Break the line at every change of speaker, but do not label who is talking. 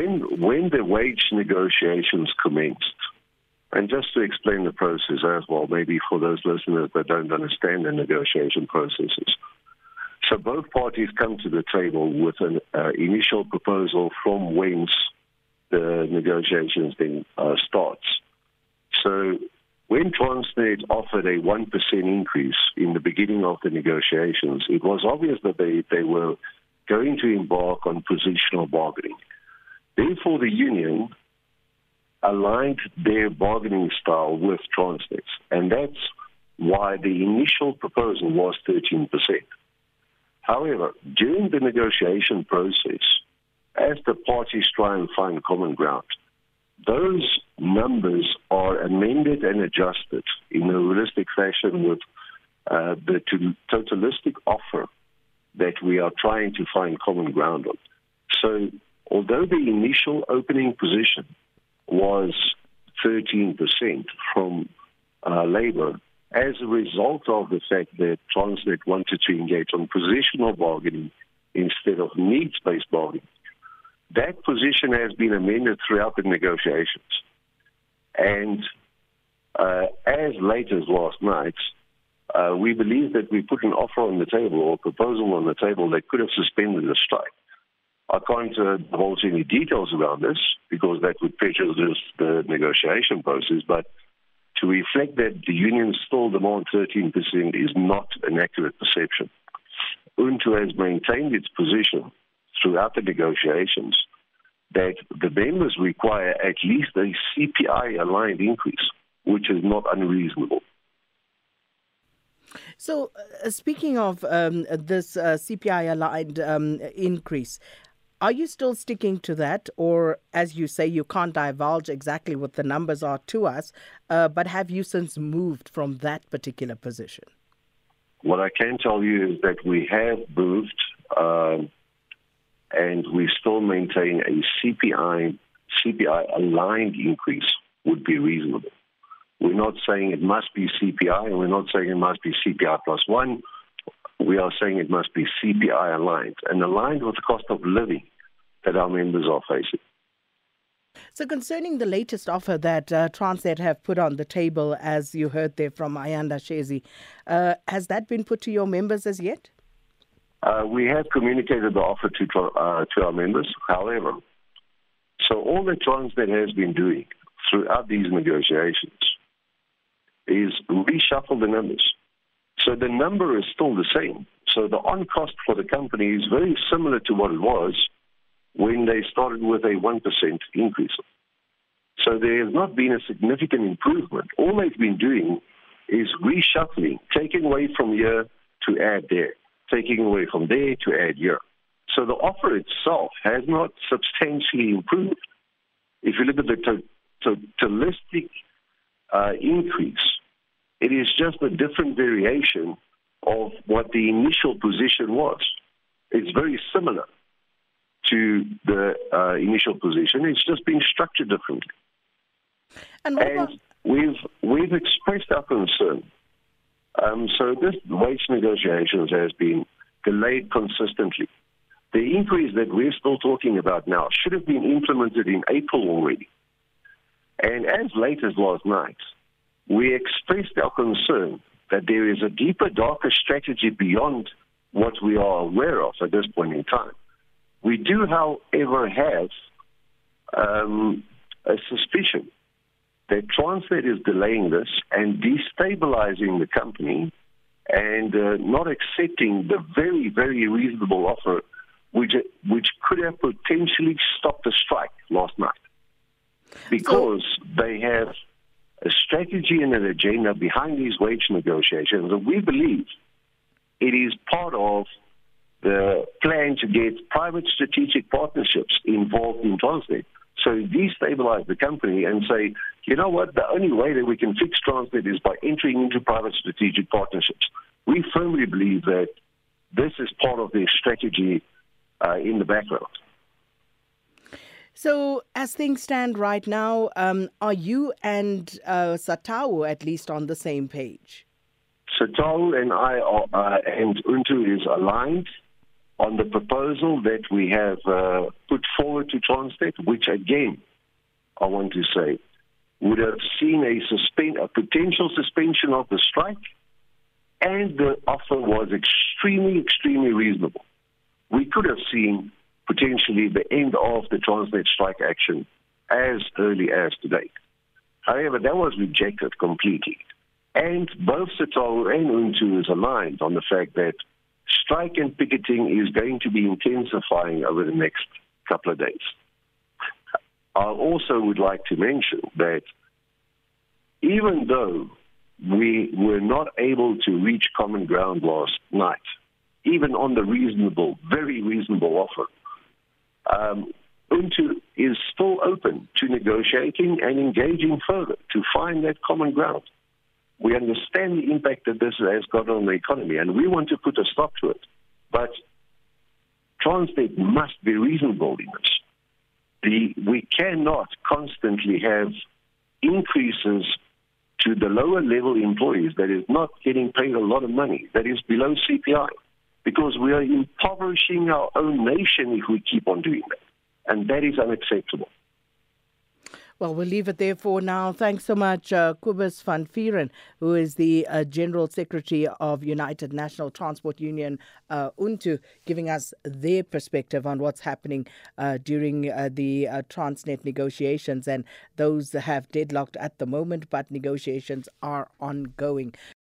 when when the wage negotiations commenced, and just to explain the process as well, maybe for those listeners that don't understand the negotiation processes. So both parties come to the table with an uh, initial proposal from whence the negotiations then uh, starts. So when Transnet offered a 1% increase in the beginning of the negotiations, it was obvious that they, they were going to embark on positional bargaining. Therefore, the union aligned their bargaining style with Transnet, and that's why the initial proposal was 13%. However, during the negotiation process, as the parties try and find common ground, those numbers are amended and adjusted in a realistic fashion with uh, the totalistic offer that we are trying to find common ground on. So, although the initial opening position was 13% from uh, labor, as a result of the fact that Transnet wanted to engage on positional bargaining instead of needs based bargaining, that position has been amended throughout the negotiations. And uh, as late as last night, uh, we believe that we put an offer on the table or proposal on the table that could have suspended the strike. I can't uh, divulge any details around this because that would prejudice the negotiation process, but to reflect that the union still demand 13% is not an accurate perception. UNTU has maintained its position throughout the negotiations that the members require at least a CPI aligned increase, which is not unreasonable.
So, uh, speaking of um, this uh, CPI aligned um, increase, are you still sticking to that? Or, as you say, you can't divulge exactly what the numbers are to us, uh, but have you since moved from that particular position?
What I can tell you is that we have moved. Um, and we still maintain a CPI CPI aligned increase would be reasonable. We're not saying it must be CPI, and we're not saying it must be CPI plus one. We are saying it must be CPI aligned and aligned with the cost of living that our members are facing.
So, concerning the latest offer that uh, Transnet have put on the table, as you heard there from Ayanda Shezi, uh, has that been put to your members as yet?
Uh, we have communicated the offer to uh, to our members. However, so all that Transnet has been doing throughout these negotiations is reshuffle the numbers. So the number is still the same. So the on cost for the company is very similar to what it was when they started with a 1% increase. So there has not been a significant improvement. All they've been doing is reshuffling, taking away from here to add there taking away from there to add here. So the offer itself has not substantially improved. If you look at the totalistic uh, increase, just a different variation of what the initial position was. It's very similar to the uh, initial position. It's just being structured differently.
And,
and we've we've expressed our concern um, so this wage negotiations has been delayed consistently. The increase that we're still talking about now should have been implemented in April already. And as late as last night, we expressed our concern that there is a deeper, darker strategy beyond what we are aware of at this point in time. We do, however, have um, a suspicion that Transnet is delaying this and destabilizing the company and uh, not accepting the very, very reasonable offer, which, which could have potentially stopped the strike last night. Because so, they have a strategy and an agenda behind these wage negotiations, and we believe it is part of the plan to get private strategic partnerships involved in Transnet. So destabilize the company and say, you know what, the only way that we can fix Transnet is by entering into private strategic partnerships. We firmly believe that this is part of their strategy uh, in the background.
So, as things stand right now, um, are you and uh, SATAWU at least on the same page?
SATAWU and I are, uh, and UNTU is aligned on the proposal that we have uh, put forward to Transnet, which again, I want to say, would have seen a, suspend, a potential suspension of the strike, and the offer was extremely, extremely reasonable. We could have seen potentially the end of the Transnet strike action as early as today. However, that was rejected completely. And both SATAWU and UNTU is aligned on the fact that strike and picketing is going to be intensifying over the next couple of days. I also would like to mention that even though we were not able to reach common ground last night, even on the reasonable, very reasonable offer, um, UNTU is still open to negotiating and engaging further to find that common ground. We understand the impact that this has got on the economy, and we want to put a stop to it. But Transnet must be reasonable in this. The, we cannot constantly have increases to the lower level employees that is not getting paid a lot of money, that is below CPI, because we are impoverishing our own nation if we keep on doing that. And that is unacceptable.
Well, we'll leave it there for now. Thanks so much, uh, Cobus van Vuuren, who is the uh, General Secretary of United National Transport Union, uh, UNTU, giving us their perspective on what's happening uh, during uh, the uh, Transnet negotiations. And those have deadlocked at the moment, but negotiations are ongoing.